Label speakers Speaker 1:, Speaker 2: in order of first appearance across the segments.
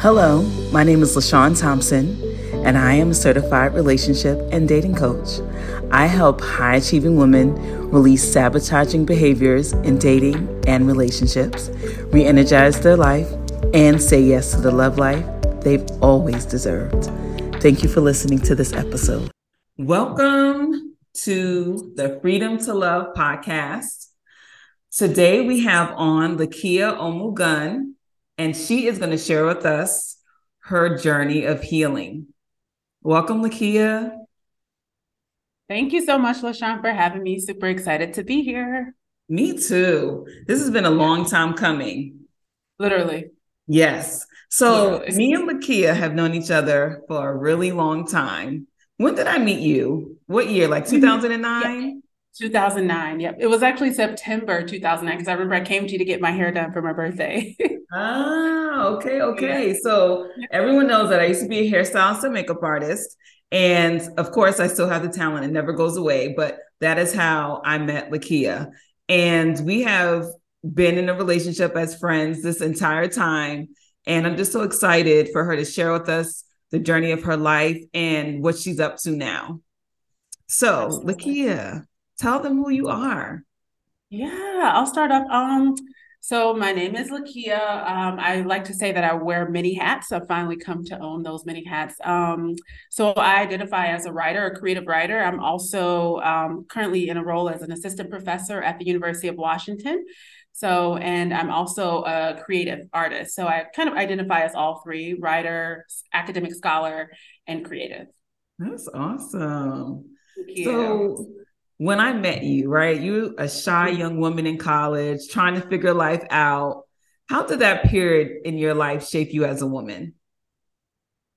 Speaker 1: Hello, my name is LaShawn Thompson, and I am a certified relationship and dating coach. I help high achieving women release sabotaging behaviors in dating and relationships, re energize their life, and say yes to the love life they've always deserved. Thank you for listening to this episode. Welcome to the Freedom to Love podcast. Today we have on Lakeya Omogun and she is going to share with us her journey of healing. Welcome, Lakeya.
Speaker 2: Thank you so much, LaShawn, for having me. Super excited to be here.
Speaker 1: Me too. This has been a long time coming.
Speaker 2: Literally.
Speaker 1: Yes. So Literally. me and Lakeya have known each other for a really long time. When did I meet you? What year? Like 2009?
Speaker 2: Yeah. 2009. Yep. It was actually September 2009 because I remember I came to you to get my hair done for my birthday.
Speaker 1: ah, okay. Okay. So everyone knows that I used to be a hairstylist and makeup artist. And of course, I still have the talent. It never goes away. But that is how I met Lakeya. And we have been in a relationship as friends this entire time. And I'm just so excited for her to share with us the journey of her life and what she's up to now. So, Absolutely. Lakeya, tell them who you are.
Speaker 2: Yeah, I'll start up. Um, so my name is Lakeya. Um, I like to say that I wear many hats. I've finally come to own those many hats. Um, so I identify as a writer, a creative writer. I'm also um, currently in a role as an assistant professor at the University of Washington. So, and I'm also a creative artist. So I kind of identify as all three writer, academic scholar, and creative.
Speaker 1: That's awesome. So when I met you, right? You a shy young woman in college trying to figure life out. How did that period in your life shape you as a woman?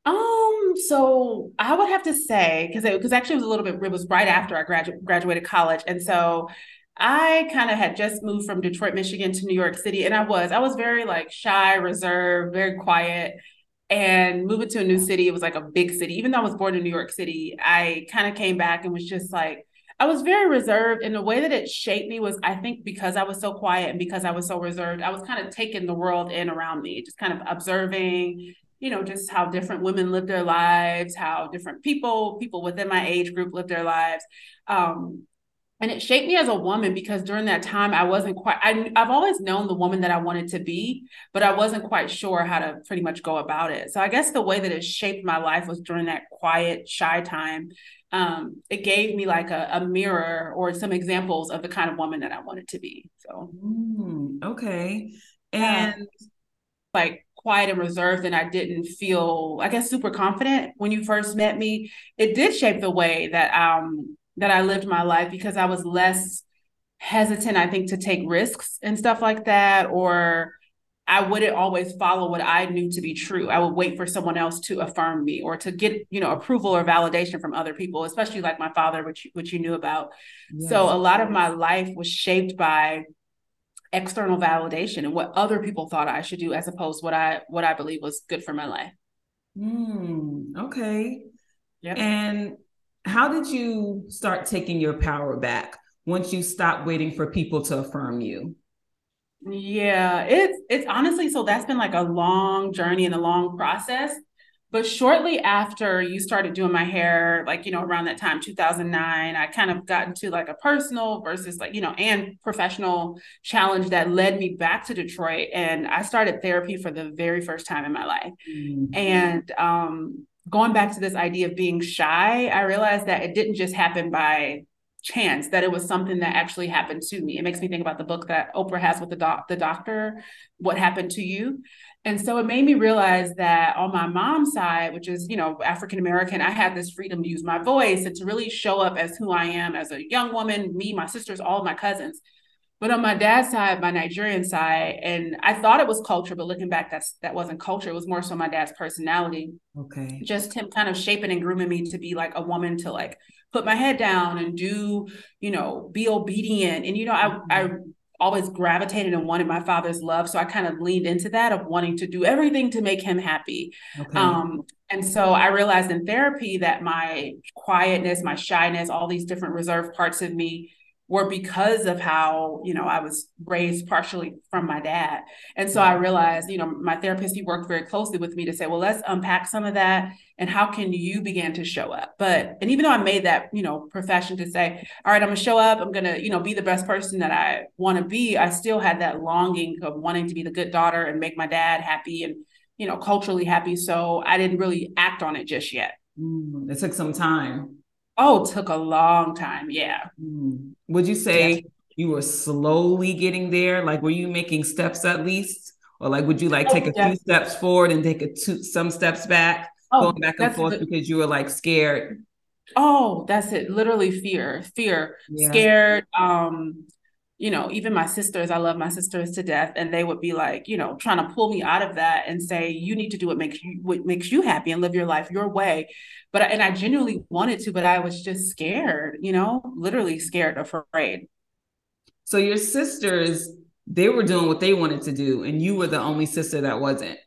Speaker 2: Um, so I would have to say because it because actually it was a little bit it was right after I graduated college, and so I kind of had just moved from Detroit, Michigan to New York City, and I was I was very like shy, reserved, very quiet. And moving to a new city, it was like a big city. Even though I was born in New York City, I kind of came back and was just like I was very reserved. And the way that it shaped me was, I think, because I was so quiet and because I was so reserved, I was kind of taking the world in around me, just kind of observing, you know, just how different women live their lives, how different people, people within my age group live their lives. Um, and it shaped me as a woman because during that time I wasn't quite I, I've always known the woman that I wanted to be, but I wasn't quite sure how to pretty much go about it. So I guess the way that it shaped my life was during that quiet, shy time um, it gave me like a, a, mirror or some examples of the kind of woman that I wanted to be. So,
Speaker 1: mm, okay. And um,
Speaker 2: like quiet and reserved, and I didn't feel, I guess, super confident when you first met me. It did shape the way that um that I lived my life because I was less hesitant, I think, to take risks and stuff like that, or I wouldn't always follow what I knew to be true. I would wait for someone else to affirm me or to get, you know, approval or validation from other people, especially like my father, which which you knew about. Yes. So a lot of my life was shaped by external validation and what other people thought I should do as opposed to what I what I believe was good for my life.
Speaker 1: Mm, okay. Yep. And how did you start taking your power back once you stopped waiting for people to affirm you?
Speaker 2: Yeah, it's it's honestly so that's been like a long journey and a long process. But shortly after you started doing my hair, like, you know, around that time, 2009, I kind of got into like a personal versus like, you know, and professional challenge that led me back to Detroit. And I started therapy for the very first time in my life. Mm-hmm. And um, going back to this idea of being shy, I realized that it didn't just happen by chance that it was something that actually happened to me. It makes me think about the book that Oprah has with the doc, the doctor, What Happened to You. And so it made me realize that on my mom's side, which is, you know, African American, I had this freedom to use my voice and to really show up as who I am as a young woman, me, my sisters, all of my cousins. But on my dad's side, my Nigerian side, and I thought it was culture, but looking back, that's that wasn't culture. It was more so my dad's personality.
Speaker 1: Okay.
Speaker 2: Just him kind of shaping and grooming me to be like a woman to like put my head down and do, you know, be obedient. And, you know, I, I mm-hmm. always gravitated and wanted my father's love. So I kind of leaned into that of wanting to do everything to make him happy. Okay. Um, and so I realized in therapy that my quietness, my shyness, all these different reserved parts of me were because of how, you know, I was raised partially from my dad. And so I realized, you know, my therapist, he worked very closely with me to say, well, let's unpack some of that and how can you begin to show up? But, and even though I made that, you know, profession to say, all right, I'm gonna show up, I'm gonna, you know, be the best person that I wanna be, I still had that longing of wanting to be the good daughter and make my dad happy and, you know, culturally happy. So I didn't really act on it just yet.
Speaker 1: Mm, it took some time.
Speaker 2: Oh, took a long time. Yeah. Mm.
Speaker 1: Would you say yes. you were slowly getting there? Like, were you making steps at least? Or like, would you like oh, take a few steps forward and take a two, some steps back, oh, going back and forth the, because you were like scared?
Speaker 2: Oh, that's it. Literally fear, fear, yeah. scared. Um, you know, even my sisters, I love my sisters to death, and they would be like, you know, trying to pull me out of that and say, you need to do what makes you what makes you happy and live your life your way. But and I genuinely wanted to, but I was just scared, you know, literally scared, afraid.
Speaker 1: So your sisters, they were doing what they wanted to do, and you were the only sister that wasn't.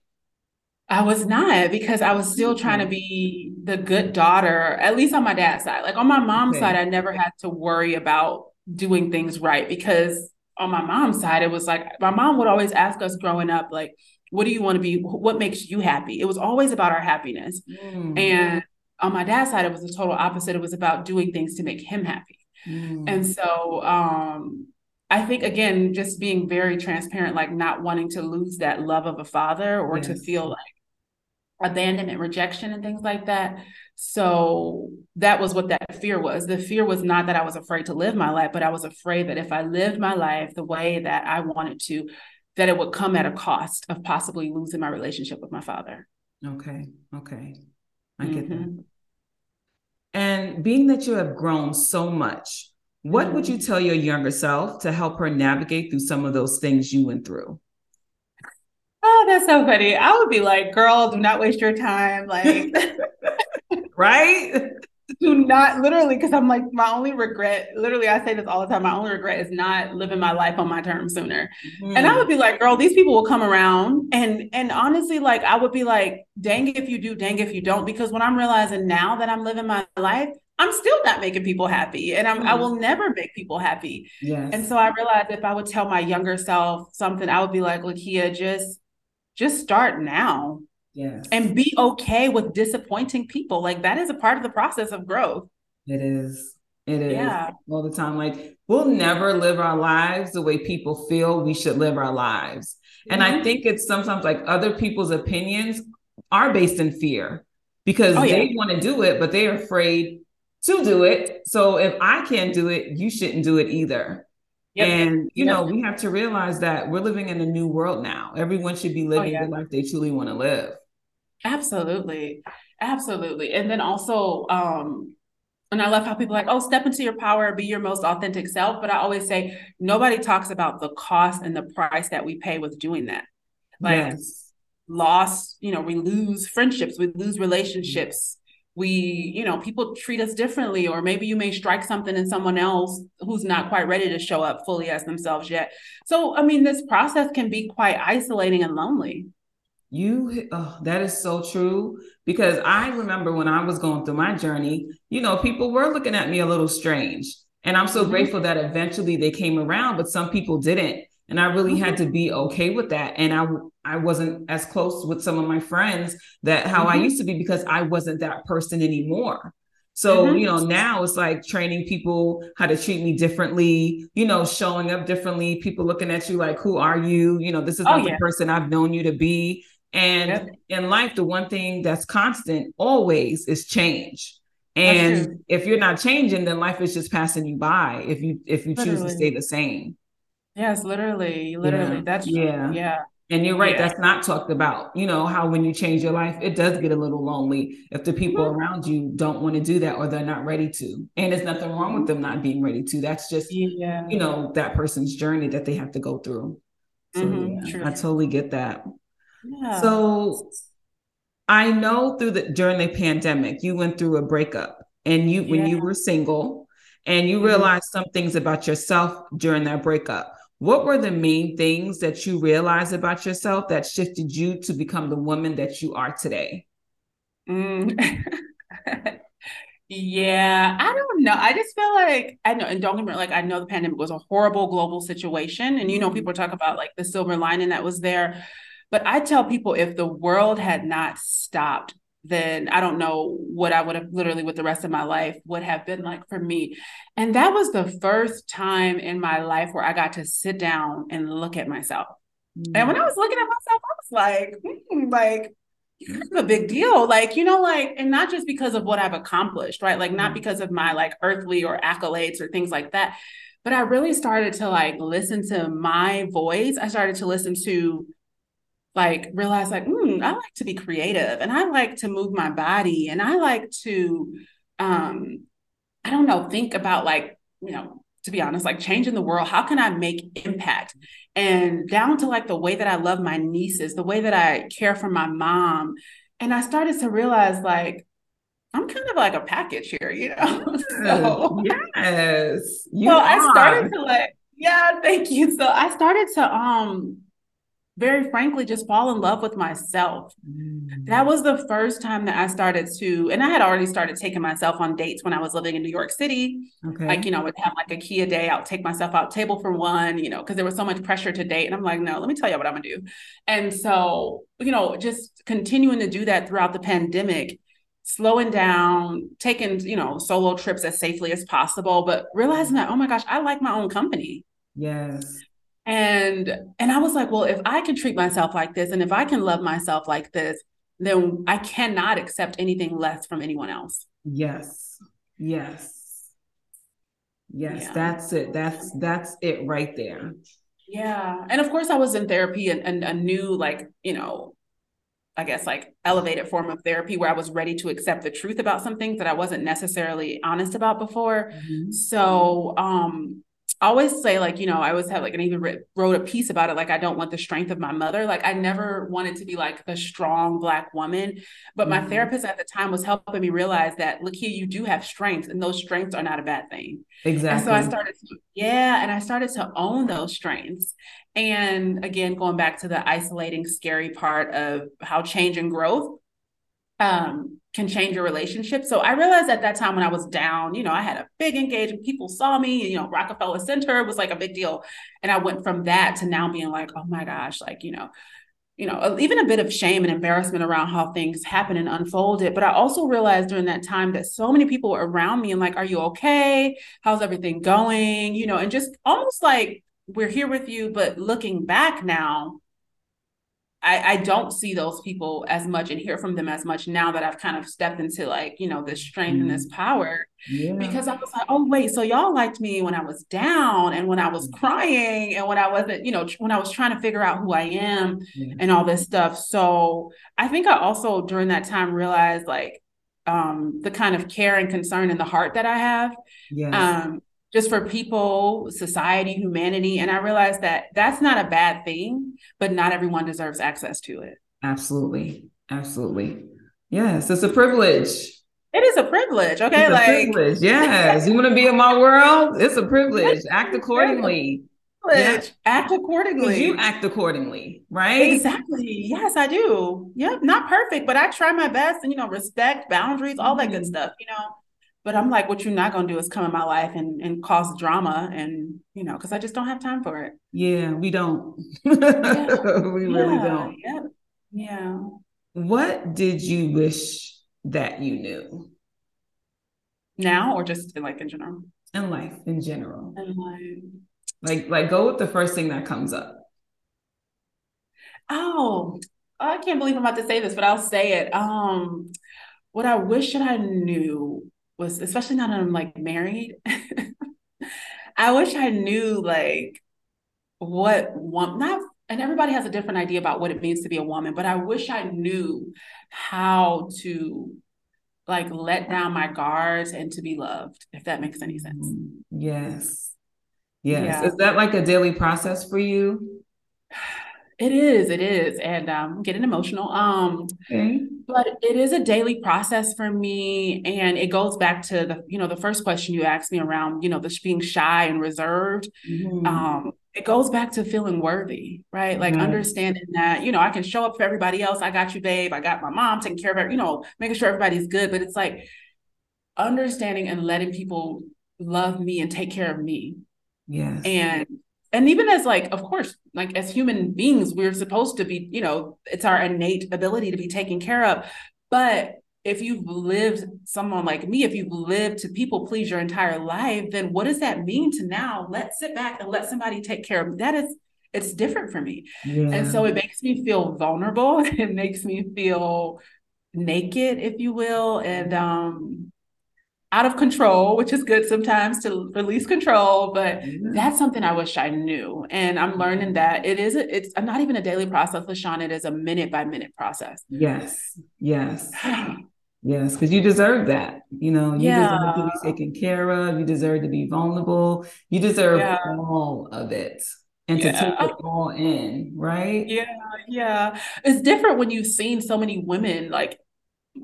Speaker 2: I was not because I was still trying to be the good daughter, at least on my dad's side. Like on my mom's okay. side, I never had to worry about doing things right because on my mom's side it was like my mom would always ask us growing up like what do you want to be what makes you happy it was always about our happiness mm. and on my dad's side it was the total opposite it was about doing things to make him happy mm. and so um I think again, just being very transparent, like not wanting to lose that love of a father or yes. to feel like abandonment, rejection, and things like that. So that was what that fear was. The fear was not that I was afraid to live my life, but I was afraid that if I lived my life the way that I wanted to, that it would come at a cost of possibly losing my relationship with my father.
Speaker 1: Okay. Okay. I get mm-hmm. that. And being that you have grown so much, what mm-hmm. would you mm-hmm. tell your younger self to help her navigate through some of those things you went through?
Speaker 2: Oh, that's so funny. I would be like, girl, do not waste your time. Like
Speaker 1: right?
Speaker 2: Do not literally, because I'm like, my only regret, literally, I say this all the time. My only regret is not living my life on my terms sooner. Mm-hmm. And I would be like, girl, these people will come around. And and honestly, like I would be like, dang if you do, dang if you don't. Because when I'm realizing now that I'm living my life, I'm still not making people happy and I'm, mm. I will never make people happy. Yes. And so I realized if I would tell my younger self something, I would be like, Lakeya, just, just start now.
Speaker 1: Yes.
Speaker 2: And be okay with disappointing people. Like that is a part of the process of growth.
Speaker 1: It is. It is yeah. all the time. Like we'll never live our lives the way people feel we should live our lives. Mm-hmm. And I mm-hmm. think it's sometimes like other people's opinions are based in fear because oh, yeah. they want to do it, but they're afraid to do it. So if I can't do it, you shouldn't do it either. Yep. And you yep. know, we have to realize that we're living in a new world now. Everyone should be oh, living oh, yeah. the life they truly want to live.
Speaker 2: Absolutely. Absolutely. And then also, um, and I love how people like, oh, step into your power, be your most authentic self. But I always say nobody talks about the cost and the price that we pay with doing that. Like yes. loss, you know, we lose friendships, we lose relationships. We, you know, people treat us differently, or maybe you may strike something in someone else who's not quite ready to show up fully as themselves yet. So, I mean, this process can be quite isolating and lonely.
Speaker 1: You, oh, that is so true. Because I remember when I was going through my journey, you know, people were looking at me a little strange. And I'm so mm-hmm. grateful that eventually they came around, but some people didn't. And I really mm-hmm. had to be okay with that. And I I wasn't as close with some of my friends that how mm-hmm. I used to be because I wasn't that person anymore. So, mm-hmm. you know, now it's like training people how to treat me differently, you know, showing up differently, people looking at you like, who are you? You know, this is oh, not yeah. the person I've known you to be. And yep. in life, the one thing that's constant always is change. And if you're not changing, then life is just passing you by if you if you literally. choose to stay the same.
Speaker 2: Yes, literally, literally. Yeah. That's true. Yeah. Yeah.
Speaker 1: And you're right, yeah. that's not talked about. You know, how when you change your life, it does get a little lonely if the people mm-hmm. around you don't want to do that or they're not ready to. And there's nothing wrong with them not being ready to. That's just, yeah. you know, that person's journey that they have to go through. So mm-hmm. yeah, I totally get that. So I know through the during the pandemic, you went through a breakup and you yeah. when you were single and you mm-hmm. realized some things about yourself during that breakup. What were the main things that you realized about yourself that shifted you to become the woman that you are today?
Speaker 2: Mm. Yeah, I don't know. I just feel like I know, and don't get me like I know the pandemic was a horrible global situation, and you know people talk about like the silver lining that was there, but I tell people if the world had not stopped, then I don't know what I would have literally with the rest of my life would have been like for me. And that was the first time in my life where I got to sit down and look at myself. Mm. And when I was looking at myself, I was like, mm, like a big deal. Like, you know, like, and not just because of what I've accomplished, right? Like, not mm. because of my like earthly or accolades or things like that. But I really started to like listen to my voice. I started to listen to like realize like, mm, I like to be creative and I like to move my body and I like to um, I don't know, think about like, you know, to be honest, like changing the world. How can I make impact? And down to like the way that I love my nieces, the way that I care for my mom. And I started to realize like, I'm kind of like a package here, you know?
Speaker 1: so, yes.
Speaker 2: You so are. I started to like, yeah, thank you. So I started to um very frankly just fall in love with myself. Mm. That was the first time that I started to, and I had already started taking myself on dates when I was living in New York City. Okay. Like, you know, I would have like a key a day, I'll take myself out table for one, you know, because there was so much pressure to date. And I'm like, no, let me tell you what I'm gonna do. And so, you know, just continuing to do that throughout the pandemic, slowing down, taking, you know, solo trips as safely as possible, but realizing that, oh my gosh, I like my own company.
Speaker 1: Yes
Speaker 2: and and i was like well if i can treat myself like this and if i can love myself like this then i cannot accept anything less from anyone else.
Speaker 1: Yes. Yes. Yes yeah. that's it. That's that's it right there.
Speaker 2: Yeah. And of course i was in therapy and, and a new like you know i guess like elevated form of therapy where i was ready to accept the truth about some things that i wasn't necessarily honest about before. Mm-hmm. so um I always say like you know I always have like and even wrote a piece about it like I don't want the strength of my mother. Like I never wanted to be like the strong black woman. But my mm-hmm. therapist at the time was helping me realize that look here you do have strengths and those strengths are not a bad thing.
Speaker 1: Exactly
Speaker 2: and so I started to, yeah and I started to own those strengths. And again going back to the isolating scary part of how change and growth um can change your relationship. So I realized at that time when I was down, you know, I had a big engagement. People saw me, you know, Rockefeller Center was like a big deal. And I went from that to now being like, oh my gosh, like, you know, you know, even a bit of shame and embarrassment around how things happen and unfolded. But I also realized during that time that so many people were around me and like, are you okay? How's everything going? You know, and just almost like we're here with you, but looking back now, I, I don't see those people as much and hear from them as much now that I've kind of stepped into like, you know, this strength and this mm-hmm. power. Yeah. Because I was like, oh, wait, so y'all liked me when I was down and when I was mm-hmm. crying and when I wasn't, you know, when I was trying to figure out who I am yeah. and all this stuff. So I think I also during that time realized like um, the kind of care and concern in the heart that I have. Yes. Um, just for people, society, humanity. And I realized that that's not a bad thing, but not everyone deserves access to it.
Speaker 1: Absolutely. Absolutely. Yes, it's a privilege.
Speaker 2: It is a privilege. Okay. like
Speaker 1: privilege. Yes. you want to be in my world? It's a privilege. Act accordingly.
Speaker 2: Yeah. Act accordingly.
Speaker 1: You act accordingly, right?
Speaker 2: Exactly. Yes, I do. Yep. Not perfect, but I try my best and you know, respect boundaries, all that good mm-hmm. stuff, you know. But I'm like, what you're not gonna do is come in my life and and cause drama and you know, because I just don't have time for it.
Speaker 1: Yeah, we don't. yeah. we yeah. really don't.
Speaker 2: Yeah. Yeah.
Speaker 1: What did you wish that you knew?
Speaker 2: Now or just in, like in general?
Speaker 1: In life, in general. In life. Like like go with the first thing that comes up.
Speaker 2: Oh, I can't believe I'm about to say this, but I'll say it. Um, what I wish that I knew was especially now that I'm like married. I wish I knew like what one not and everybody has a different idea about what it means to be a woman, but I wish I knew how to like let down my guards and to be loved, if that makes any sense.
Speaker 1: Mm-hmm. Yes. Yes. Yeah. Is that like a daily process for you?
Speaker 2: It is, it is. And um getting emotional. Um okay. but it is a daily process for me. And it goes back to the, you know, the first question you asked me around, you know, this being shy and reserved. Mm-hmm. Um, it goes back to feeling worthy, right? Like mm-hmm. understanding that, you know, I can show up for everybody else. I got you, babe. I got my mom taking care of her, you know, making sure everybody's good. But it's like understanding and letting people love me and take care of me.
Speaker 1: Yes.
Speaker 2: And and even as like of course like as human beings we're supposed to be you know it's our innate ability to be taken care of. But if you've lived someone like me if you've lived to people please your entire life then what does that mean to now? Let's sit back and let somebody take care of me. That is it's different for me. Yeah. and so it makes me feel vulnerable. It makes me feel naked if you will. And um out of control, which is good sometimes to release control, but mm-hmm. that's something I wish I knew. And I'm learning that it is, a, it's not even a daily process, LaShawn, it is a minute by minute process.
Speaker 1: Yes, yes. Yes, because you deserve that. You know, you yeah. deserve to be taken care of. You deserve to be vulnerable. You deserve yeah. all of it and yeah. to take it all in, right?
Speaker 2: Yeah, yeah. It's different when you've seen so many women like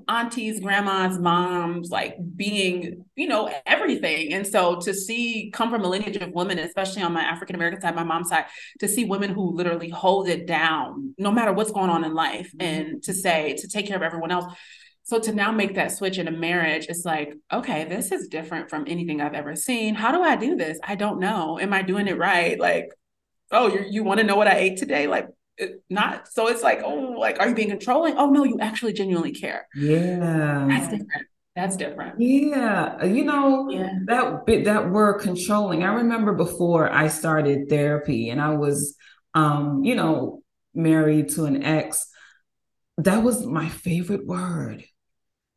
Speaker 2: aunties, grandmas, moms, like being, you know, everything. And so to see come from a lineage of women, especially on my African American side, my mom's side, to see women who literally hold it down no matter what's going on in life mm-hmm. and to say, to take care of everyone else. So to now make that switch in a marriage, it's like, okay, this is different from anything I've ever seen. How do I do this? I don't know. Am I doing it right? Like, oh, you you want to know what I ate today? Like, not so it's like oh like are you being controlling oh no you actually genuinely care
Speaker 1: yeah
Speaker 2: that's different that's different
Speaker 1: yeah you know yeah. that bit that word controlling i remember before i started therapy and i was um you know married to an ex that was my favorite word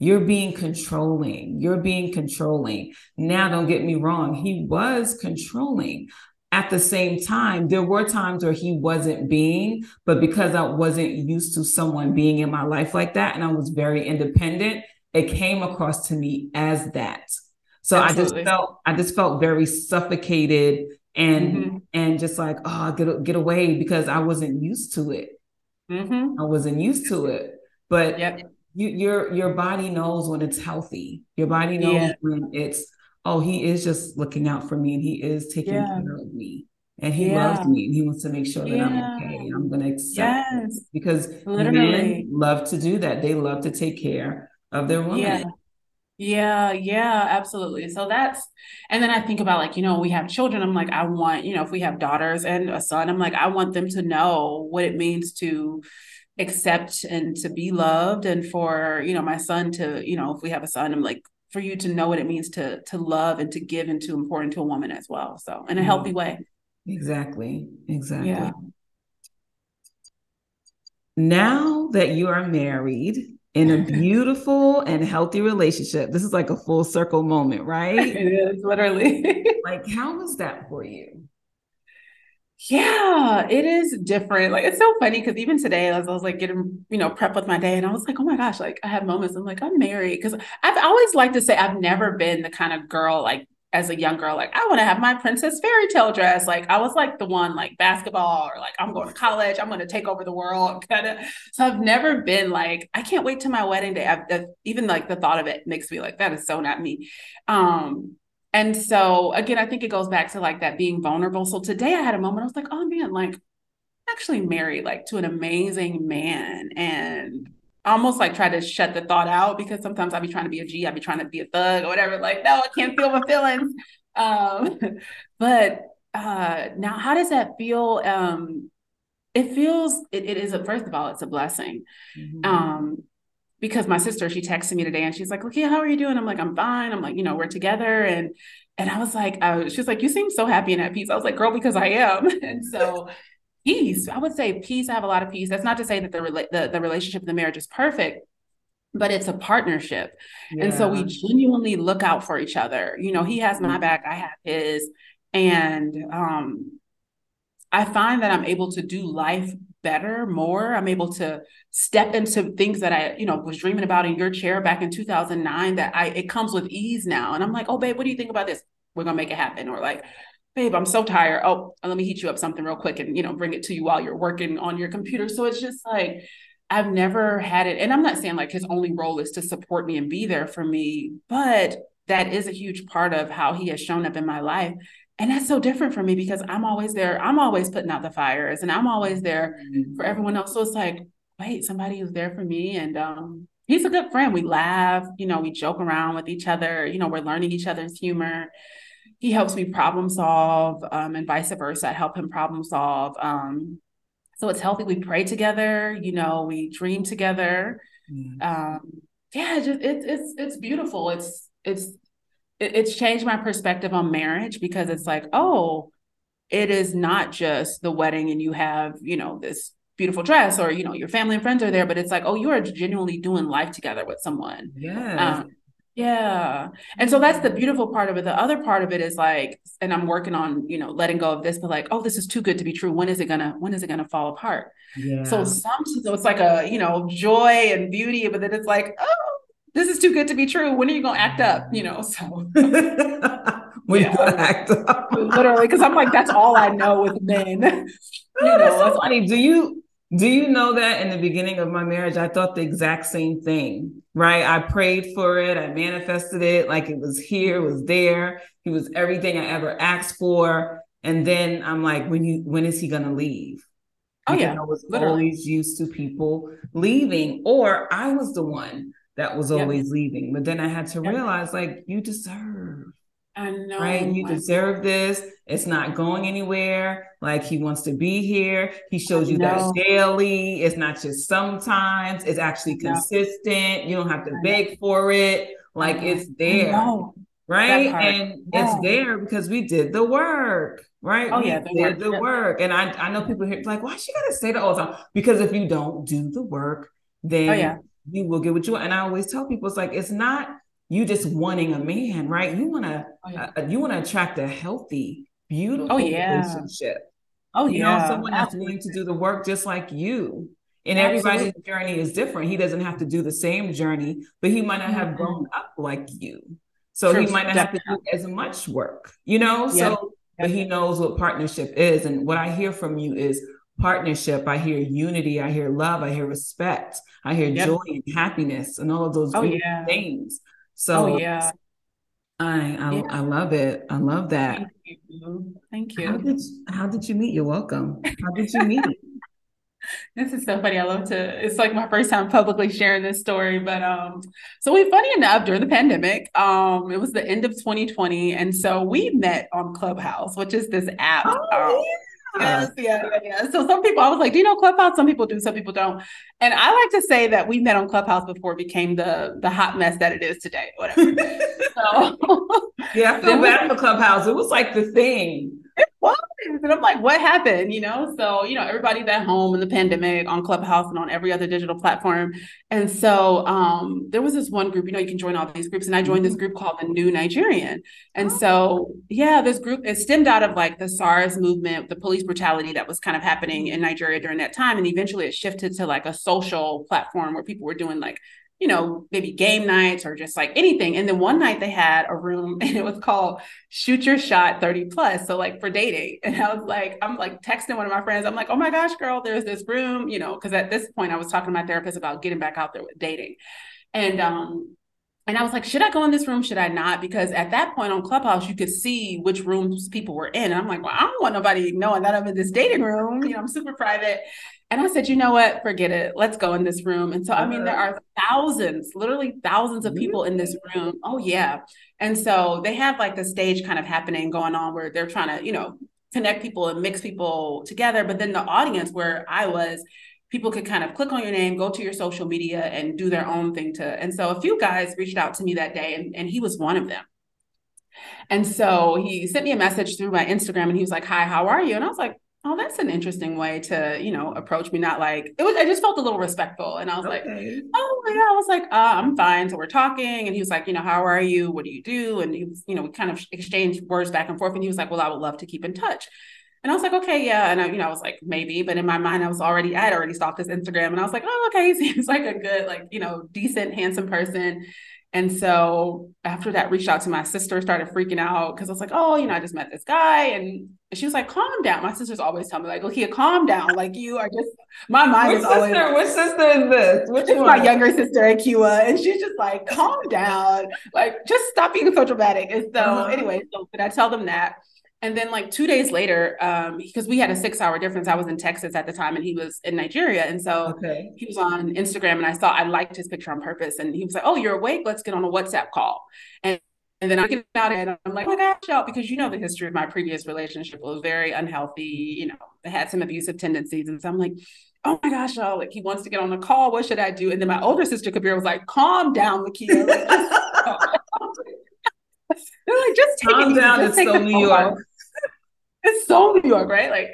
Speaker 1: you're being controlling. You're being controlling. Now, don't get me wrong. He was controlling, at the same time, there were times where he wasn't being, but because I wasn't used to someone being in my life like that and I was very independent, it came across to me as that. So Absolutely. I just felt I just felt very suffocated and mm-hmm. and just like oh get get away because I wasn't used to it. Mm-hmm. I wasn't used to it. But yep. you, your your body knows when it's healthy. Your body knows yeah. when it's oh, he is just looking out for me and he is taking yeah. care of me. And he yeah. loves me and he wants to make sure that. I'm okay. And I'm gonna accept yes. Because Literally. men love to do that. They love to take care of their woman.
Speaker 2: Yeah. Yeah, yeah, absolutely. So that's, and then I think about like, you know, we have children. I'm like, I want, you know, if we have daughters and a son, I'm like, I want them to know what it means to accept and to be loved. And for, you know, my son to, you know, if we have a son, I'm like, for you to know what it means to to love and to give and to important to a woman as well. So in a mm-hmm. healthy way.
Speaker 1: Exactly. Exactly. Yeah. Now that you are married in a beautiful and healthy relationship, this is like a full circle moment, right?
Speaker 2: it is literally.
Speaker 1: like, how was that for you?
Speaker 2: Yeah, it is different. Like it's so funny because even today, as I was like getting, you know, prep with my day, and I was like, oh my gosh, like I have moments. I'm like, I'm married because I've always liked to say I've never been the kind of girl like as a young girl, like I want to have my princess fairy tale dress. Like I was like the one like basketball or like I'm going to college, I'm going to take over the world kind of. So I've never been like I can't wait to my wedding day. I've, even like the thought of it makes me like that is so not me. Um, and so again, I think it goes back to like that being vulnerable. So today I had a moment, I was like, oh man, like actually married like to an amazing man and almost like try to shut the thought out because sometimes I'd be trying to be a G, I'd be trying to be a thug or whatever. Like, no, I can't feel my feelings. Um, but uh now how does that feel? Um it feels it, it is a first of all, it's a blessing. Mm-hmm. Um because my sister she texted me today and she's like look how are you doing? I'm like i'm fine. I'm like you know we're together. And and i was like uh, she's like you seem so happy and at peace. I was like girl because i am. And so peace i would say peace i have a lot of peace. That's not to say that the, rela- the, the relationship the marriage is perfect but it's a partnership. Yeah. and so we genuinely look out for each other. You know he has my mm-hmm. back i have his. And um I find that I'm able to do life better, more. I'm able to step into things that I, you know, was dreaming about in your chair back in 2009 that I it comes with ease now. And I'm like, "Oh babe, what do you think about this? We're to make it happen." Or like, "Babe, I'm so tired. Oh, let me heat you up something real quick and, you know, bring it to you while you're working on your computer." So it's just like I've never had it and I'm not saying like his only role is to support me and be there for me, but that is a huge part of how he has shown up in my life and that's so different for me because I'm always there. I'm always putting out the fires and I'm always there mm-hmm. for everyone else. So it's like, wait, somebody who's there for me. And um, he's a good friend. We laugh, you know, we joke around with each other, you know, we're learning each other's humor. He helps me problem solve, um, and vice versa. I help him problem solve. Um, so it's healthy. We pray together, you know, we dream together. Mm. Um, yeah, just it's it's it's beautiful. It's it's it's changed my perspective on marriage because it's like, oh, it is not just the wedding and you have, you know, this beautiful dress or you know your family and friends are there but it's like oh you are genuinely doing life together with someone.
Speaker 1: Yeah um,
Speaker 2: yeah. And so that's the beautiful part of it. The other part of it is like and i'm working on you know letting go of this but like oh this is too good to be true. When is it gonna when is it gonna fall apart? Yeah. so some so it's like a you know joy and beauty but then it's like oh this is too good to be true when are you gonna act up you know so
Speaker 1: when yeah. you gonna act up
Speaker 2: literally because i'm like that's all i know with men
Speaker 1: you know, that's so funny. Do you do you know that in the beginning of my marriage, I thought the exact same thing, right? I prayed for it, I manifested it like it was here, it was there. He was everything I ever asked for. And then I'm like, when you when is he gonna leave?
Speaker 2: Oh yeah,
Speaker 1: I was literally. always used to people leaving, or I was the one that was always leaving. But then I had to realize, like, you deserve
Speaker 2: I know.
Speaker 1: Right? You deserve this. It's not going anywhere. Like he wants to be here. He shows you that daily. It's not just sometimes. It's actually consistent. You don't have to beg for it. Like it's there. Right. And yeah. it's there because we did the work. Right.
Speaker 2: Oh,
Speaker 1: we
Speaker 2: yeah.
Speaker 1: The did work. the work. And I, I know people here like, why she gotta say that all the time? Because if you don't do the work, then oh, yeah. You will get what you want. And I always tell people it's like it's not you just wanting a man, right? You want to oh, yeah. uh, you want to attract a healthy, beautiful relationship. oh, yeah. relationship.
Speaker 2: Oh
Speaker 1: you
Speaker 2: yeah,
Speaker 1: know, someone that's willing to do the work just like you. And Absolutely. everybody's journey is different. He doesn't have to do the same journey, but he might not have mm-hmm. grown up like you. So True. he might not Definitely. have to do as much work, you know? Yep. So, but he knows what partnership is. And what I hear from you is partnership. I hear unity. I hear love. I hear respect. I hear yep. joy and happiness and all of those
Speaker 2: oh, yeah.
Speaker 1: things. So
Speaker 2: oh, yeah.
Speaker 1: I I, yeah. I love it. I love that.
Speaker 2: Thank you. Thank you.
Speaker 1: How did how did you meet? You're welcome. How did you meet?
Speaker 2: this is so funny. I love to. It's like my first time publicly sharing this story, but um, so we funny enough during the pandemic, um, it was the end of 2020, and so we met on Clubhouse, which is this app.
Speaker 1: Oh, um, yeah
Speaker 2: Yes, uh, yeah, yeah, yeah. So some people, I was like, do you know Clubhouse? Some people do, some people don't. And I like to say that we met on Clubhouse before it became the the hot mess that it is today. Whatever.
Speaker 1: so yeah, I feel bad for Clubhouse. It was like the thing.
Speaker 2: It was. And I'm like, what happened? You know, so, you know, everybody's at home in the pandemic on Clubhouse and on every other digital platform. And so um, there was this one group, you know, you can join all these groups. And I joined this mm-hmm. group called the New Nigerian. And oh. so, yeah, this group, it stemmed out of like the SARS movement, the police brutality that was kind of happening in Nigeria during that time. And eventually it shifted to like a social platform where people were doing like you know, maybe game nights or just like anything. And then one night they had a room and it was called Shoot Your Shot 30 Plus. So, like for dating. And I was like, I'm like texting one of my friends. I'm like, oh my gosh, girl, there's this room, you know, because at this point I was talking to my therapist about getting back out there with dating. And um, and I was like, should I go in this room? Should I not? Because at that point on Clubhouse, you could see which rooms people were in. And I'm like, well, I don't want nobody knowing that I'm in this dating room. You know, I'm super private. And I said, you know what? Forget it. Let's go in this room. And so, I mean, there are thousands, literally thousands of people in this room. Oh, yeah. And so they have like the stage kind of happening going on where they're trying to, you know, connect people and mix people together. But then the audience where I was, people could kind of click on your name, go to your social media and do their own thing to. And so a few guys reached out to me that day and, and he was one of them. And so he sent me a message through my Instagram and he was like, Hi, how are you? And I was like, oh, that's an interesting way to, you know, approach me. Not like it was, I just felt a little respectful. And I was okay. like, oh yeah, I was like, uh, I'm fine. So we're talking. And he was like, you know, how are you? What do you do? And he was, you know, we kind of exchanged words back and forth. And he was like, well, I would love to keep in touch. And I was like, okay, yeah. And I, you know, I was like, maybe, but in my mind, I was already, I had already stalked his Instagram and I was like, oh, okay. He seems like a good, like, you know, decent, handsome person. And so after that, reached out to my sister, started freaking out because I was like, oh, you know, I just met this guy. And she was like, calm down. My sisters always tell me, like, here, calm down. Like you are just my mind
Speaker 1: which
Speaker 2: is
Speaker 1: sister,
Speaker 2: always
Speaker 1: which sister is this? Which
Speaker 2: is my younger sister, Akiwa. And she's just like, calm down. Like, just stop being so dramatic. And so, uh-huh. anyway, so did I tell them that? And then like two days later, um, because we had a six hour difference, I was in Texas at the time and he was in Nigeria. And so okay. he was on Instagram and I saw I liked his picture on purpose. And he was like, Oh, you're awake? Let's get on a WhatsApp call. And and then I get about it and I'm like, oh my gosh, y'all, because you know the history of my previous relationship was very unhealthy, you know, it had some abusive tendencies. And so I'm like, oh my gosh, y'all, like he wants to get on a call. What should I do? And then my older sister Kabir was like, calm down, Lakeya. Like, They're like, just take calm
Speaker 1: it down. It's so New York.
Speaker 2: It's so New York, right? Like,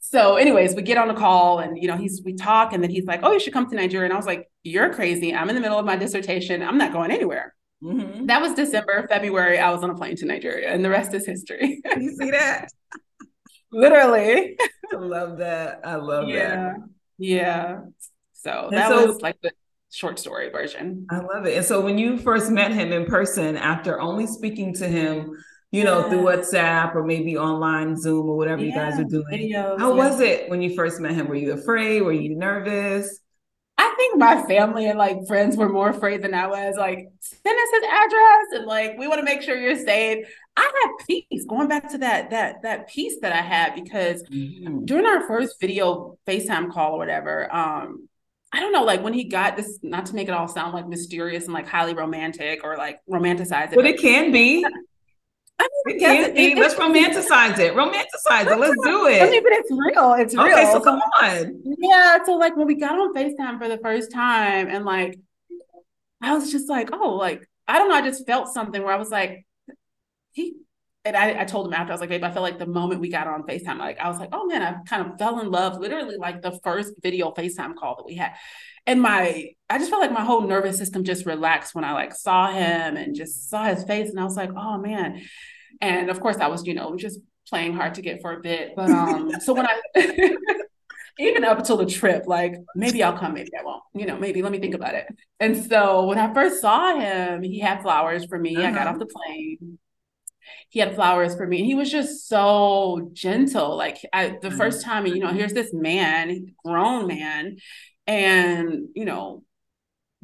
Speaker 2: so anyways, we get on a call and you know, he's we talk and then he's like, Oh, you should come to Nigeria. And I was like, You're crazy. I'm in the middle of my dissertation. I'm not going anywhere. Mm-hmm. That was December, February. I was on a plane to Nigeria, and the rest is history.
Speaker 1: you see that?
Speaker 2: Literally.
Speaker 1: I love that. I love
Speaker 2: yeah.
Speaker 1: that.
Speaker 2: Yeah. So and that so, was like the short story version.
Speaker 1: I love it. And so when you first met him in person, after only speaking to him, you know, yeah. through WhatsApp or maybe online Zoom or whatever yeah. you guys are doing, Videos, how was it when you first met him? Were you afraid? Were you nervous?
Speaker 2: I think my family and like friends were more afraid than I was. Like, send us his address and like we want to make sure you're safe. I had peace going back to that that that peace that I had because mm-hmm. during our first video FaceTime call or whatever, um, I don't know, like when he got this, not to make it all sound like mysterious and like highly romantic or like romanticize it,
Speaker 1: but it can be. Mean, it can. Let's romanticize it. Romanticize it. Let's do it.
Speaker 2: I mean, but it's real. It's real.
Speaker 1: Okay, so come on.
Speaker 2: Yeah. So like when we got on FaceTime for the first time, and like I was just like, oh, like I don't know. I just felt something where I was like, he. And I, I told him after I was like, babe, I felt like the moment we got on FaceTime, like I was like, oh man, I kind of fell in love. Literally, like the first video FaceTime call that we had and my I just felt like my whole nervous system just relaxed when I like saw him and just saw his face and I was like, oh man. And of course I was, you know, just playing hard to get for a bit. But um so when I even up until the trip, like maybe I'll come, maybe I won't, you know, maybe let me think about it. And so when I first saw him, he had flowers for me. Uh-huh. I got off uh-huh. the plane. He had flowers for me. And he was just so gentle. Like I, the first mm-hmm. time, you know, here's this man, grown man, and you know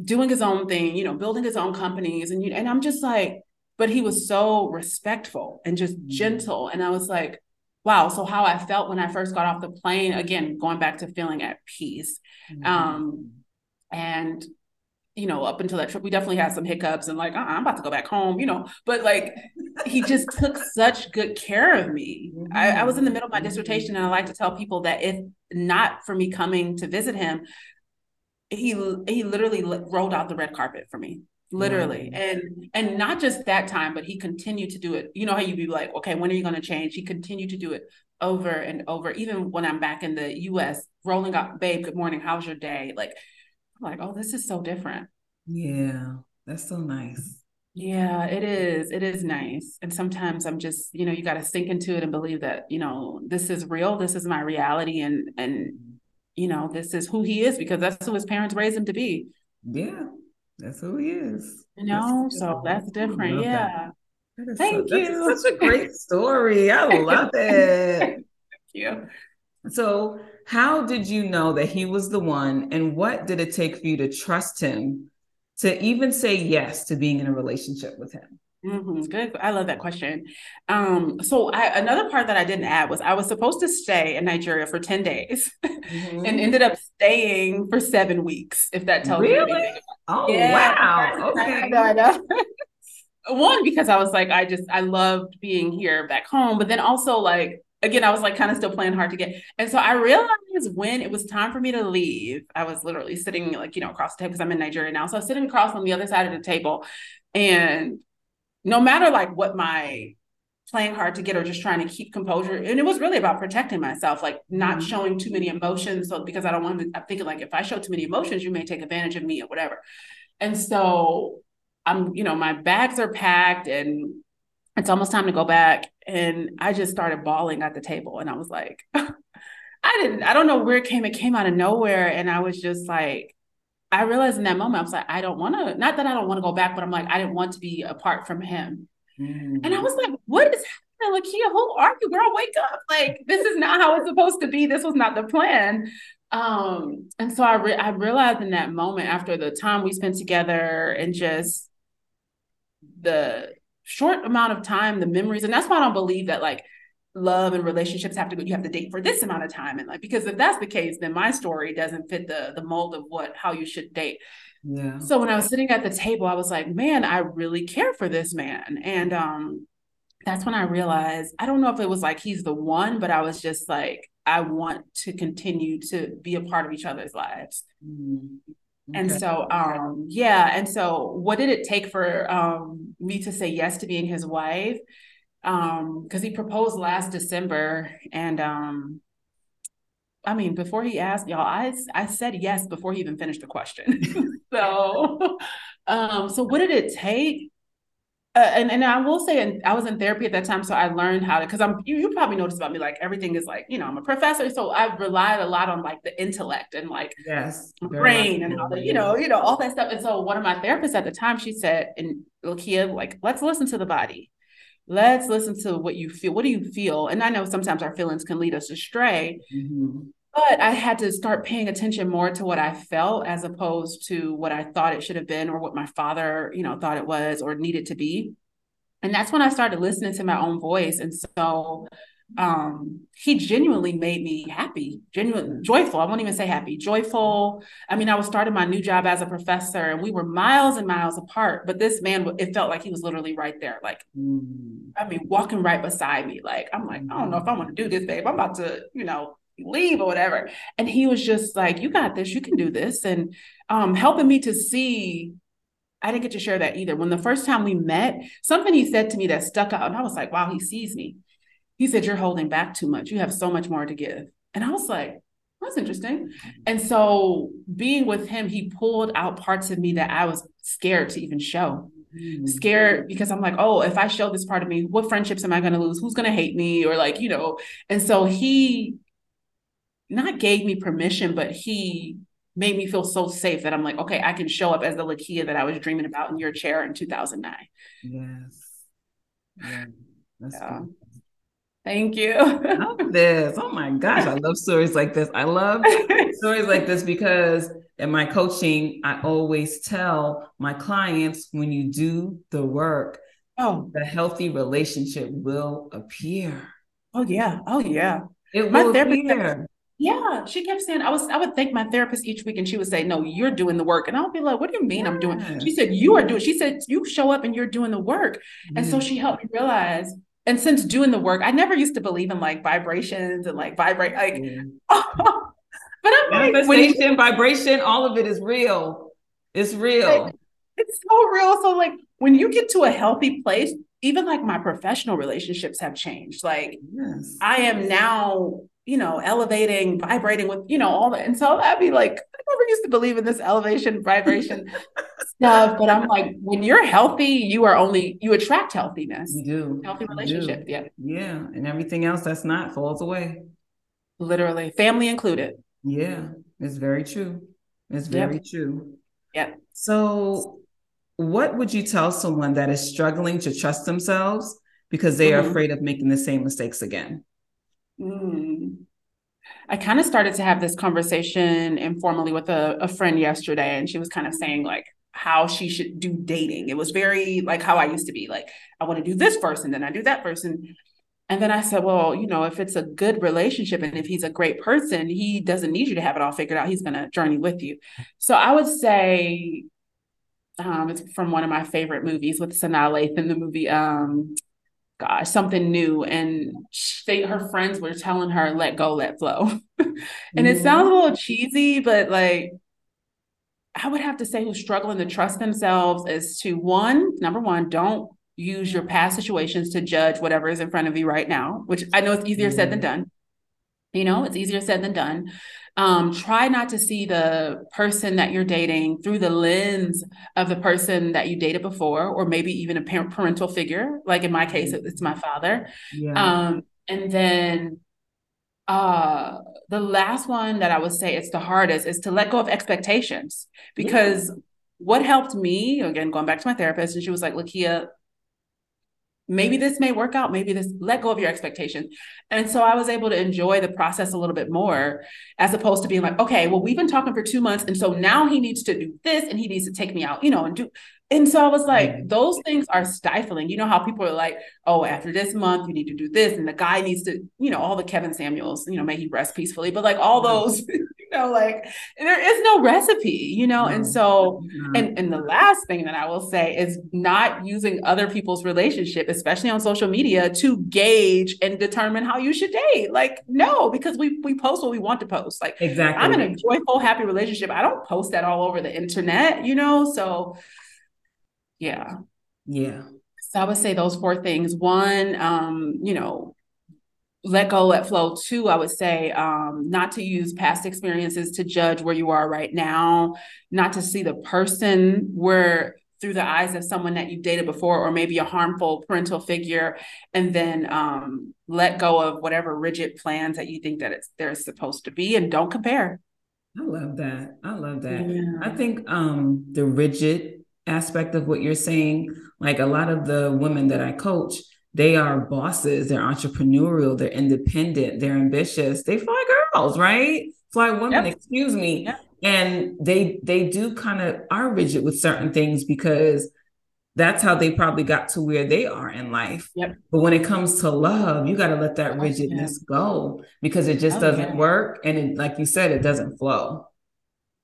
Speaker 2: doing his own thing you know building his own companies and you and i'm just like but he was so respectful and just mm-hmm. gentle and i was like wow so how i felt when i first got off the plane again going back to feeling at peace mm-hmm. um and you know, up until that trip, we definitely had some hiccups and like, uh-uh, I'm about to go back home, you know. But like, he just took such good care of me. Mm-hmm. I, I, was in the middle of my dissertation, and I like to tell people that if not for me coming to visit him, he he literally rolled out the red carpet for me, literally, and and not just that time, but he continued to do it. You know how you'd be like, okay, when are you going to change? He continued to do it over and over, even when I'm back in the U.S. Rolling out, babe, good morning, how's your day? Like i'm like, oh, this is so different.
Speaker 1: Yeah, that's so nice.
Speaker 2: Yeah, it is. It is nice. And sometimes I'm just, you know, you got to sink into it and believe that, you know, this is real. This is my reality. And, and, you know, this is who he is because that's who his parents raised him to be.
Speaker 1: Yeah, that's who he is.
Speaker 2: You know, that's so that's different. Yeah.
Speaker 1: That. Thank so, you. such a great story. I love it.
Speaker 2: Thank you.
Speaker 1: So, how did you know that he was the one, and what did it take for you to trust him to even say yes to being in a relationship with him?
Speaker 2: Mm-hmm. Good. I love that question. Um, so I, another part that I didn't add was I was supposed to stay in Nigeria for 10 days mm-hmm. and ended up staying for seven weeks, if that tells
Speaker 1: really?
Speaker 2: you anything.
Speaker 1: Oh, yeah, wow. Okay. I know, I know.
Speaker 2: One, because I was like, I just, I loved being here back home, but then also like, again, I was like kind of still playing hard to get. And so I realized when it was time for me to leave, I was literally sitting like, you know, across the table because I'm in Nigeria now. So I was sitting across on the other side of the table. And no matter like what my playing hard to get or just trying to keep composure, and it was really about protecting myself, like not mm-hmm. showing too many emotions. So because I don't want to, I'm thinking like if I show too many emotions, you may take advantage of me or whatever. And so I'm, you know, my bags are packed and it's almost time to go back. And I just started bawling at the table. And I was like, I didn't, I don't know where it came. It came out of nowhere. And I was just like, I realized in that moment, I was like, I don't want to, not that I don't want to go back, but I'm like, I didn't want to be apart from him. Mm-hmm. And I was like, what is happening? Lakeya, who are you, girl? Wake up. Like, this is not how it's supposed to be. This was not the plan. Um, and so I, re- I realized in that moment after the time we spent together and just the short amount of time, the memories, and that's why I don't believe that like love and relationships have to go you have to date for this amount of time and like because if that's the case then my story doesn't fit the the mold of what how you should date
Speaker 1: yeah
Speaker 2: so when i was sitting at the table i was like man i really care for this man and um that's when i realized i don't know if it was like he's the one but i was just like i want to continue to be a part of each other's lives mm-hmm. Okay. And so, um, yeah. And so, what did it take for um, me to say yes to being his wife? Um because he proposed last december and um i mean before he asked y'all i i said yes before he even finished the question so um so what did it take uh, and and I will say, and I was in therapy at that time, so I learned how to. Because I'm, you, you probably noticed about me, like everything is like, you know, I'm a professor, so I relied a lot on like the intellect and like
Speaker 1: yes,
Speaker 2: brain and how the, you know, you know, all that stuff. And so one of my therapists at the time, she said, "And Lakeya, like, let's listen to the body." Let's listen to what you feel. What do you feel? And I know sometimes our feelings can lead us astray. Mm-hmm. But I had to start paying attention more to what I felt as opposed to what I thought it should have been or what my father, you know, thought it was or needed to be. And that's when I started listening to my own voice. And so um he genuinely made me happy genuine joyful. I won't even say happy joyful. I mean i was starting my new job as a professor and we were miles and miles apart but this man it felt like he was literally right there like mm. i mean walking right beside me like i'm like i don't know if i want to do this babe. I'm about to you know leave or whatever. And he was just like you got this. You can do this. And um helping me to see I didn't get to share that either. When the first time we met, something he said to me that stuck out, and I was like, wow, he sees me he said, You're holding back too much. You have so much more to give. And I was like, That's interesting. And so being with him, he pulled out parts of me that I was scared to even show. Mm-hmm. Scared because I'm like, oh, if I show this part of me, what friendships am I going to lose? Who's going to hate me? Or like, you know. And so he not gave me permission, but he made me feel so safe that I'm like, okay, I can show up as the Lakeya that I was dreaming about in your chair in 2009.
Speaker 1: Yes. Yeah. That's yeah.
Speaker 2: Thank you.
Speaker 1: I love this. Oh my gosh, I love stories like this. I love stories like this because in my coaching, I always tell my clients when you do the work,
Speaker 2: oh,
Speaker 1: the healthy relationship will appear.
Speaker 2: Oh yeah. Oh yeah.
Speaker 1: It my will appear.
Speaker 2: Yeah, she kept saying, I was, I would thank my therapist each week and she would say, No, you're doing the work. And I'll be like, What do you mean I'm doing? She said, You are doing, she said, You show up and you're doing the work. And so she helped me realize and since doing the work, I never used to believe in like vibrations and like vibrate like mm. but I'm
Speaker 1: manifestation, like, you, vibration, all of it is real. It's real.
Speaker 2: Like, it's so real. So like when you get to a healthy place, even like my professional relationships have changed. Like yes. I am now, you know, elevating, vibrating with, you know, all that. And so I'd be like, I never used to believe in this elevation, vibration stuff. But I'm like, when you're healthy, you are only you attract healthiness.
Speaker 1: You do
Speaker 2: healthy relationship. Yeah.
Speaker 1: Yeah. And everything else that's not falls away.
Speaker 2: Literally, family included.
Speaker 1: Yeah, it's very true. It's very yep. true.
Speaker 2: Yeah.
Speaker 1: So what would you tell someone that is struggling to trust themselves because they mm-hmm. are afraid of making the same mistakes again?
Speaker 2: Mm. I kind of started to have this conversation informally with a, a friend yesterday, and she was kind of saying, like, how she should do dating. It was very like how I used to be like, I want to do this first and then I do that first. And, and then I said, well, you know, if it's a good relationship and if he's a great person, he doesn't need you to have it all figured out. He's going to journey with you. So I would say, um, it's from one of my favorite movies with Sanaa Lathan, the movie, um, gosh, something new. And they, her friends were telling her, let go, let flow. and mm-hmm. it sounds a little cheesy, but like, I would have to say who's struggling to trust themselves is to one, number one, don't use your past situations to judge whatever is in front of you right now, which I know it's easier mm-hmm. said than mm-hmm. done. You know, it's easier said than done. Um, try not to see the person that you're dating through the lens of the person that you dated before, or maybe even a parent, parental figure. Like in my case, mm-hmm. it's my father. Yeah. Um, and then uh the last one that I would say it's the hardest is to let go of expectations because yeah. what helped me again going back to my therapist and she was like Lakeya maybe this may work out maybe this let go of your expectations and so I was able to enjoy the process a little bit more as opposed to being like okay well we've been talking for 2 months and so now he needs to do this and he needs to take me out you know and do and so I was like, mm-hmm. those things are stifling. You know how people are like, oh, after this month, you need to do this. And the guy needs to, you know, all the Kevin Samuels, you know, may he rest peacefully. But like all mm-hmm. those, you know, like there is no recipe, you know. And so, and and the last thing that I will say is not using other people's relationship, especially on social media, to gauge and determine how you should date. Like, no, because we we post what we want to post. Like exactly. I'm in a joyful, happy relationship. I don't post that all over the internet, you know. So yeah.
Speaker 1: Yeah.
Speaker 2: So I would say those four things. One, um, you know, let go, let flow. Two, I would say um, not to use past experiences to judge where you are right now, not to see the person where through the eyes of someone that you've dated before, or maybe a harmful parental figure, and then um, let go of whatever rigid plans that you think that it's they're supposed to be, and don't compare.
Speaker 1: I love that. I love that. Yeah. I think um, the rigid aspect of what you're saying. Like a lot of the women that I coach, they are bosses, they're entrepreneurial, they're independent, they're ambitious. They fly girls, right? Fly women, yep. excuse me. Yep. And they they do kind of are rigid with certain things because that's how they probably got to where they are in life.
Speaker 2: Yep.
Speaker 1: But when it comes to love, you got to let that oh, rigidness go because it just oh, doesn't yeah. work. And it, like you said, it doesn't flow.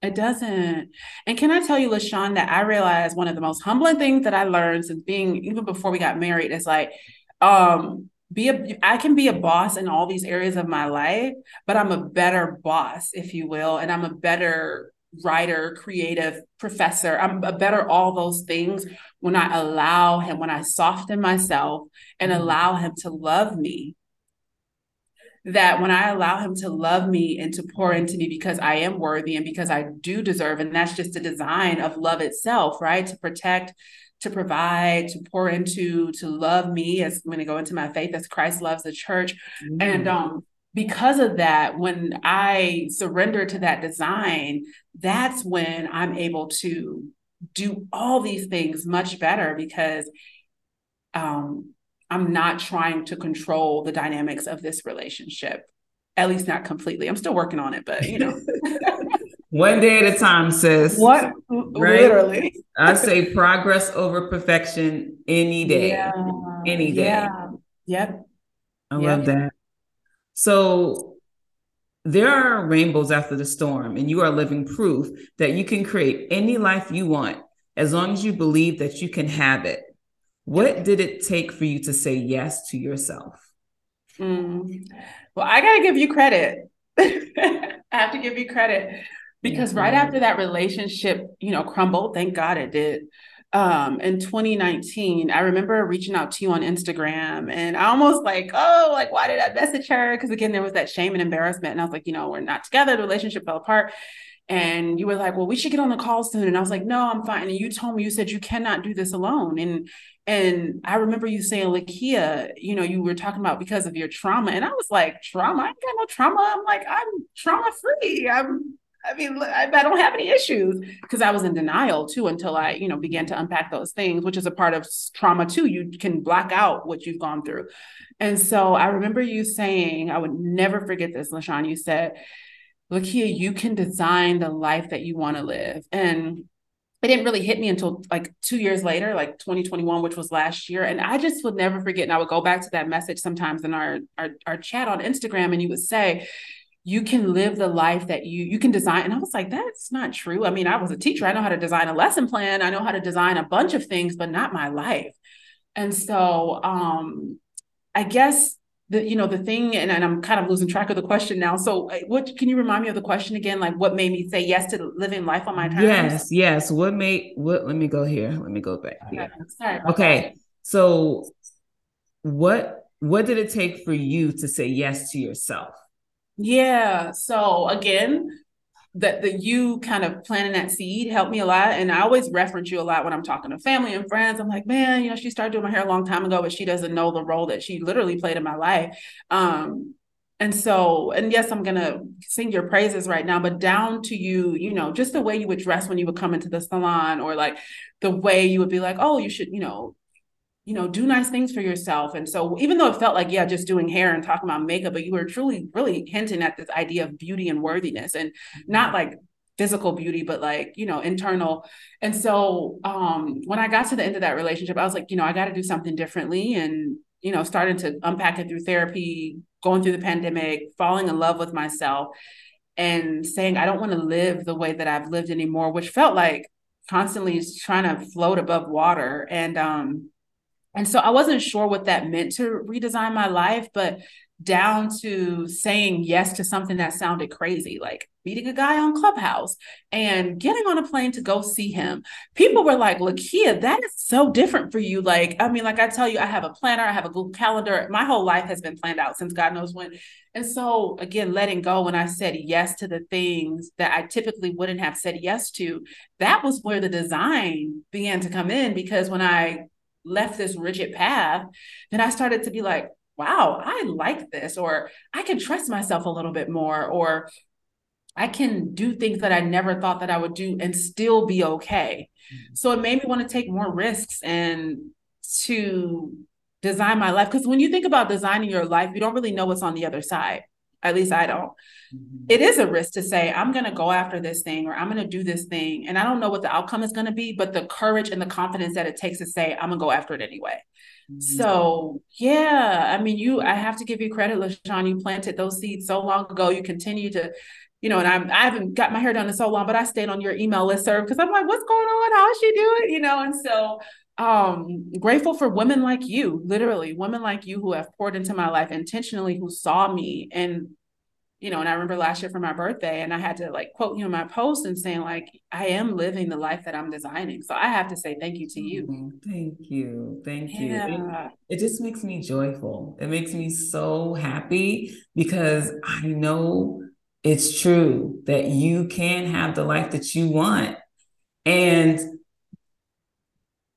Speaker 2: It doesn't. And can I tell you, LaShawn, that I realized one of the most humbling things that I learned since being even before we got married is like, um, be a I can be a boss in all these areas of my life, but I'm a better boss, if you will, and I'm a better writer, creative, professor. I'm a better all those things when I allow him, when I soften myself and mm-hmm. allow him to love me that when I allow him to love me and to pour into me because I am worthy and because I do deserve, and that's just the design of love itself, right? To protect, to provide, to pour into, to love me as I'm going to go into my faith as Christ loves the church. Mm. And um, because of that, when I surrender to that design, that's when I'm able to do all these things much better because um, I'm not trying to control the dynamics of this relationship, at least not completely. I'm still working on it, but you know.
Speaker 1: One day at a time, sis.
Speaker 2: What right? literally?
Speaker 1: I say progress over perfection any day. Yeah. Any day. Yeah.
Speaker 2: Yep.
Speaker 1: I yep. love that. So there are rainbows after the storm, and you are living proof that you can create any life you want as long as you believe that you can have it. What did it take for you to say yes to yourself?
Speaker 2: Mm. Well, I got to give you credit. I have to give you credit because mm-hmm. right after that relationship, you know, crumbled, thank God it did. Um, in 2019, I remember reaching out to you on Instagram and I almost like, oh, like, why did I message her? Because again, there was that shame and embarrassment. And I was like, you know, we're not together, the relationship fell apart. And you were like, well, we should get on the call soon. And I was like, no, I'm fine. And you told me, you said you cannot do this alone. And and I remember you saying, Lakeya, you know, you were talking about because of your trauma. And I was like, trauma? I ain't got no trauma. I'm like, I'm trauma free. I'm, I mean, I, don't have any issues because I was in denial too until I, you know, began to unpack those things, which is a part of trauma too. You can block out what you've gone through. And so I remember you saying, I would never forget this, LaShawn. You said, Lakeya, you can design the life that you want to live. And it didn't really hit me until like two years later, like 2021, which was last year. And I just would never forget. And I would go back to that message sometimes in our, our, our chat on Instagram, and you would say, you can live the life that you you can design and i was like that's not true i mean i was a teacher i know how to design a lesson plan i know how to design a bunch of things but not my life and so um i guess the you know the thing and, and i'm kind of losing track of the question now. So uh, what can you remind me of the question again? Like what made me say yes to living life on my terms?
Speaker 1: Yes yes. What made what let me go here. Let me go back here. Okay, okay. so what what did it take for you to say yes to yourself?
Speaker 2: Yeah. So again that the you kind of planting that seed helped me a lot. And I always reference you a lot when I'm talking to family and friends. I'm like, man, you know, she started doing my hair a long time ago, but she doesn't know the role that she literally played in my life. Um, and so, and yes, I'm gonna sing your praises right now, but down to you, you know, just the way you would dress when you would come into the salon, or like the way you would be like, oh, you should, you know, you know, do nice things for yourself. And so, even though it felt like, yeah, just doing hair and talking about makeup, but you were truly, really hinting at this idea of beauty and worthiness and not like physical beauty, but like, you know, internal. And so um, when I got to the end of that relationship, I was like, you know, I got to do something differently. And, you know, starting to unpack it through therapy, going through the pandemic, falling in love with myself and saying, I don't want to live the way that I've lived anymore, which felt like constantly trying to float above water. And, um, and so I wasn't sure what that meant to redesign my life, but down to saying yes to something that sounded crazy, like meeting a guy on Clubhouse and getting on a plane to go see him. People were like, Lakeya, that is so different for you. Like, I mean, like I tell you, I have a planner, I have a Google Calendar. My whole life has been planned out since God knows when. And so, again, letting go when I said yes to the things that I typically wouldn't have said yes to, that was where the design began to come in because when I left this rigid path, then I started to be like, wow, I like this, or I can trust myself a little bit more, or I can do things that I never thought that I would do and still be okay. Mm-hmm. So it made me want to take more risks and to design my life. Because when you think about designing your life, you don't really know what's on the other side. At least I don't. Mm-hmm. It is a risk to say, I'm going to go after this thing or I'm going to do this thing. And I don't know what the outcome is going to be, but the courage and the confidence that it takes to say, I'm going to go after it anyway. Mm-hmm. So yeah, I mean, you I have to give you credit, LaShawn. You planted those seeds so long ago. You continue to, you know, and I'm I haven't got my hair done in so long, but I stayed on your email list, sir, because I'm like, what's going on? How is she doing? You know, and so um grateful for women like you, literally women like you who have poured into my life intentionally, who saw me and you know, and I remember last year for my birthday, and I had to like quote you in my post and saying, like, I am living the life that I'm designing. So I have to say thank you to you.
Speaker 1: Mm-hmm. Thank you. Thank yeah. you. It, it just makes me joyful. It makes me so happy because I know it's true that you can have the life that you want. And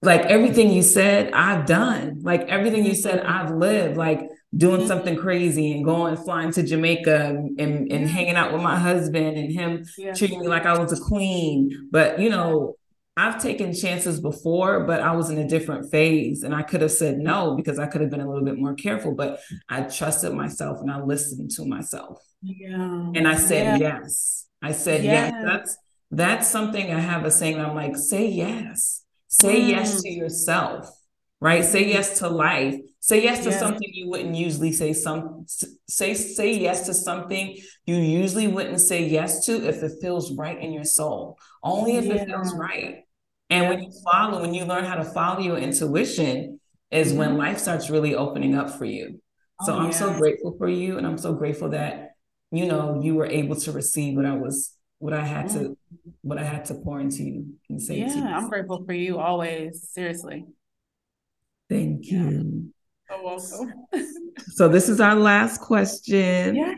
Speaker 1: like everything you said, I've done. Like everything you said, mm-hmm. I've lived. Like doing mm-hmm. something crazy and going flying to Jamaica and, and, hanging out with my husband and him yeah. treating me like I was a queen. But you know, I've taken chances before, but I was in a different phase and I could have said no because I could have been a little bit more careful, but I trusted myself and I listened to myself.
Speaker 2: Yeah.
Speaker 1: And I said yeah. yes. I said yes. yes. That's that's something I have a saying. I'm like, say yes. Say mm. yes to yourself right? Say yes to life. Say yes to yeah. something you wouldn't usually say some say say yes to something you usually wouldn't say yes to if it feels right in your soul. Only if yeah. it feels right. And when you follow, when you learn how to follow your intuition, is mm-hmm. when life starts really opening up for you. So oh, I'm so grateful for you, and I'm so grateful that you know you were able to receive what I was, what I had to, mm-hmm. what I had to pour into you and say. To you.
Speaker 2: Yeah, I'm grateful for you always. Seriously.
Speaker 1: Thank you.
Speaker 2: You're welcome.
Speaker 1: so this is our last question.
Speaker 2: Yes.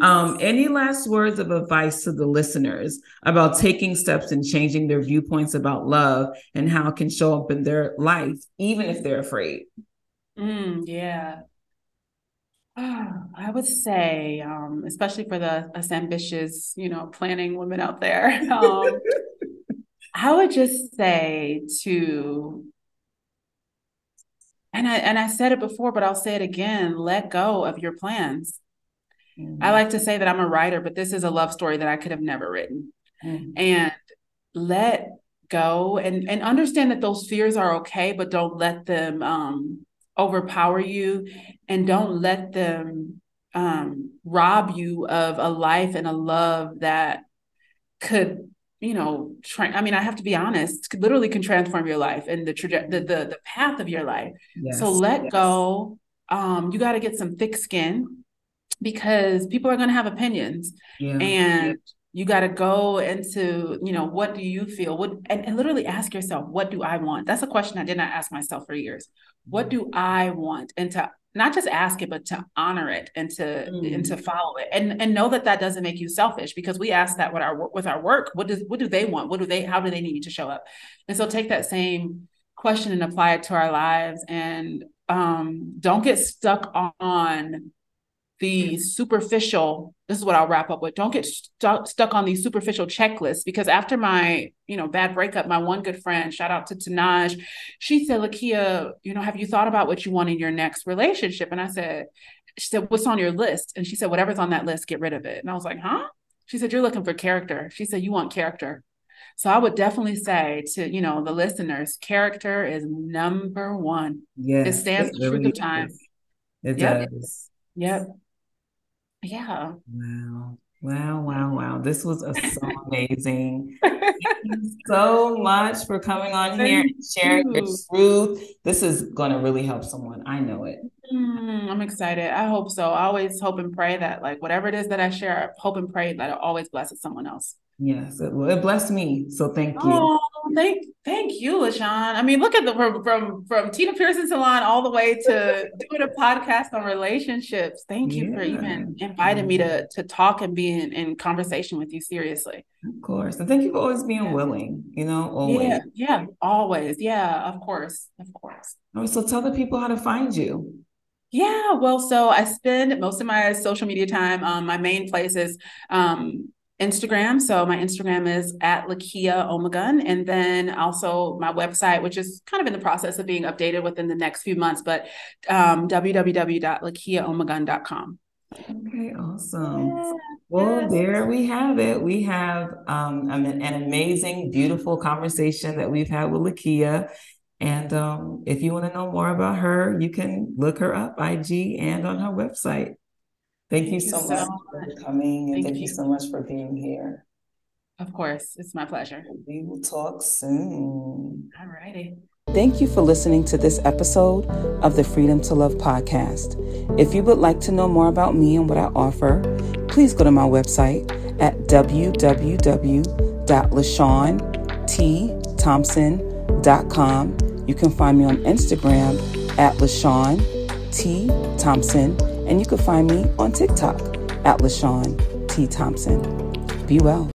Speaker 1: Um, any last words of advice to the listeners about taking steps and changing their viewpoints about love and how it can show up in their life, even if they're afraid?
Speaker 2: Mm, yeah. I would say, um, especially for the us ambitious, you know, planning women out there, um, I would just say to and I and I said it before, but I'll say it again, let go of your plans. Mm-hmm. I like to say that I'm a writer, but this is a love story that I could have never written. Mm-hmm. And let go and and understand that those fears are okay, but don't let them um overpower you and don't let them um rob you of a life and a love that could you know, tra- I mean, I have to be honest, literally can transform your life and the traje- the, the the path of your life. Yes, so let yes. go. Um, you got to get some thick skin because people are going to have opinions, yeah. and you got to go into, you know, what do you feel? What and, and literally ask yourself, what do I want? That's a question I did not ask myself for years. What do I want? And to not just ask it but to honor it and to mm. and to follow it and and know that that doesn't make you selfish because we ask that with our with our work what does what do they want what do they how do they need you to show up and so take that same question and apply it to our lives and um, don't get stuck on the superficial this is what i'll wrap up with don't get stuck stuck on these superficial checklists because after my you know bad breakup my one good friend shout out to tanaj she said lakeya you know have you thought about what you want in your next relationship and i said she said what's on your list and she said whatever's on that list get rid of it and i was like huh She said, You're looking for character. She said, You want character. So I would definitely say to, you know, the listeners, character is number one.
Speaker 1: Yeah.
Speaker 2: It stands the really truth of time.
Speaker 1: It yep. does.
Speaker 2: Yep. Yeah.
Speaker 1: Wow. Wow, wow, wow. This was a, so amazing. Thank you so much for coming on Thank here and sharing your truth. This is going to really help someone. I know it.
Speaker 2: Mm, I'm excited. I hope so. I always hope and pray that, like, whatever it is that I share, I hope and pray that it always blesses someone else.
Speaker 1: Yes, it, it blessed me. So thank you. Oh,
Speaker 2: thank thank you, LaShawn. I mean, look at the from from, from Tina Pearson Salon all the way to doing a podcast on relationships. Thank you yeah. for even inviting me to to talk and be in, in, conversation with you. Seriously.
Speaker 1: Of course, and thank you for always being yeah. willing. You know, always.
Speaker 2: Yeah, yeah, always. Yeah, of course, of course.
Speaker 1: so tell the people how to find you.
Speaker 2: Yeah, well, so I spend most of my social media time. Um, my main place is um, Instagram. So my Instagram is at Lakeya Omogun. And then also my website, which is kind of in the process of being updated within the next few months, but um, www.lakeyaomogun.com.
Speaker 1: Okay, awesome. Yeah, well, yes. there we have it. We have um, an, an amazing, beautiful conversation that we've had with Lakeya. And um, if you want to know more about her, you can look her up IG and on her website. Thank, thank you so, much for coming and thank, thank you. you so much for being here.
Speaker 2: Of course, it's my pleasure.
Speaker 1: We will talk soon.
Speaker 2: All righty.
Speaker 1: Thank you for listening to this episode of the Freedom to Love podcast. If you would like to know more about me and what I offer, please go to my website at www.lashawnthompson.com. You can find me on Instagram at LaShawn T. Thompson and you can find me on TikTok at LaShawn T. Thompson. Be well.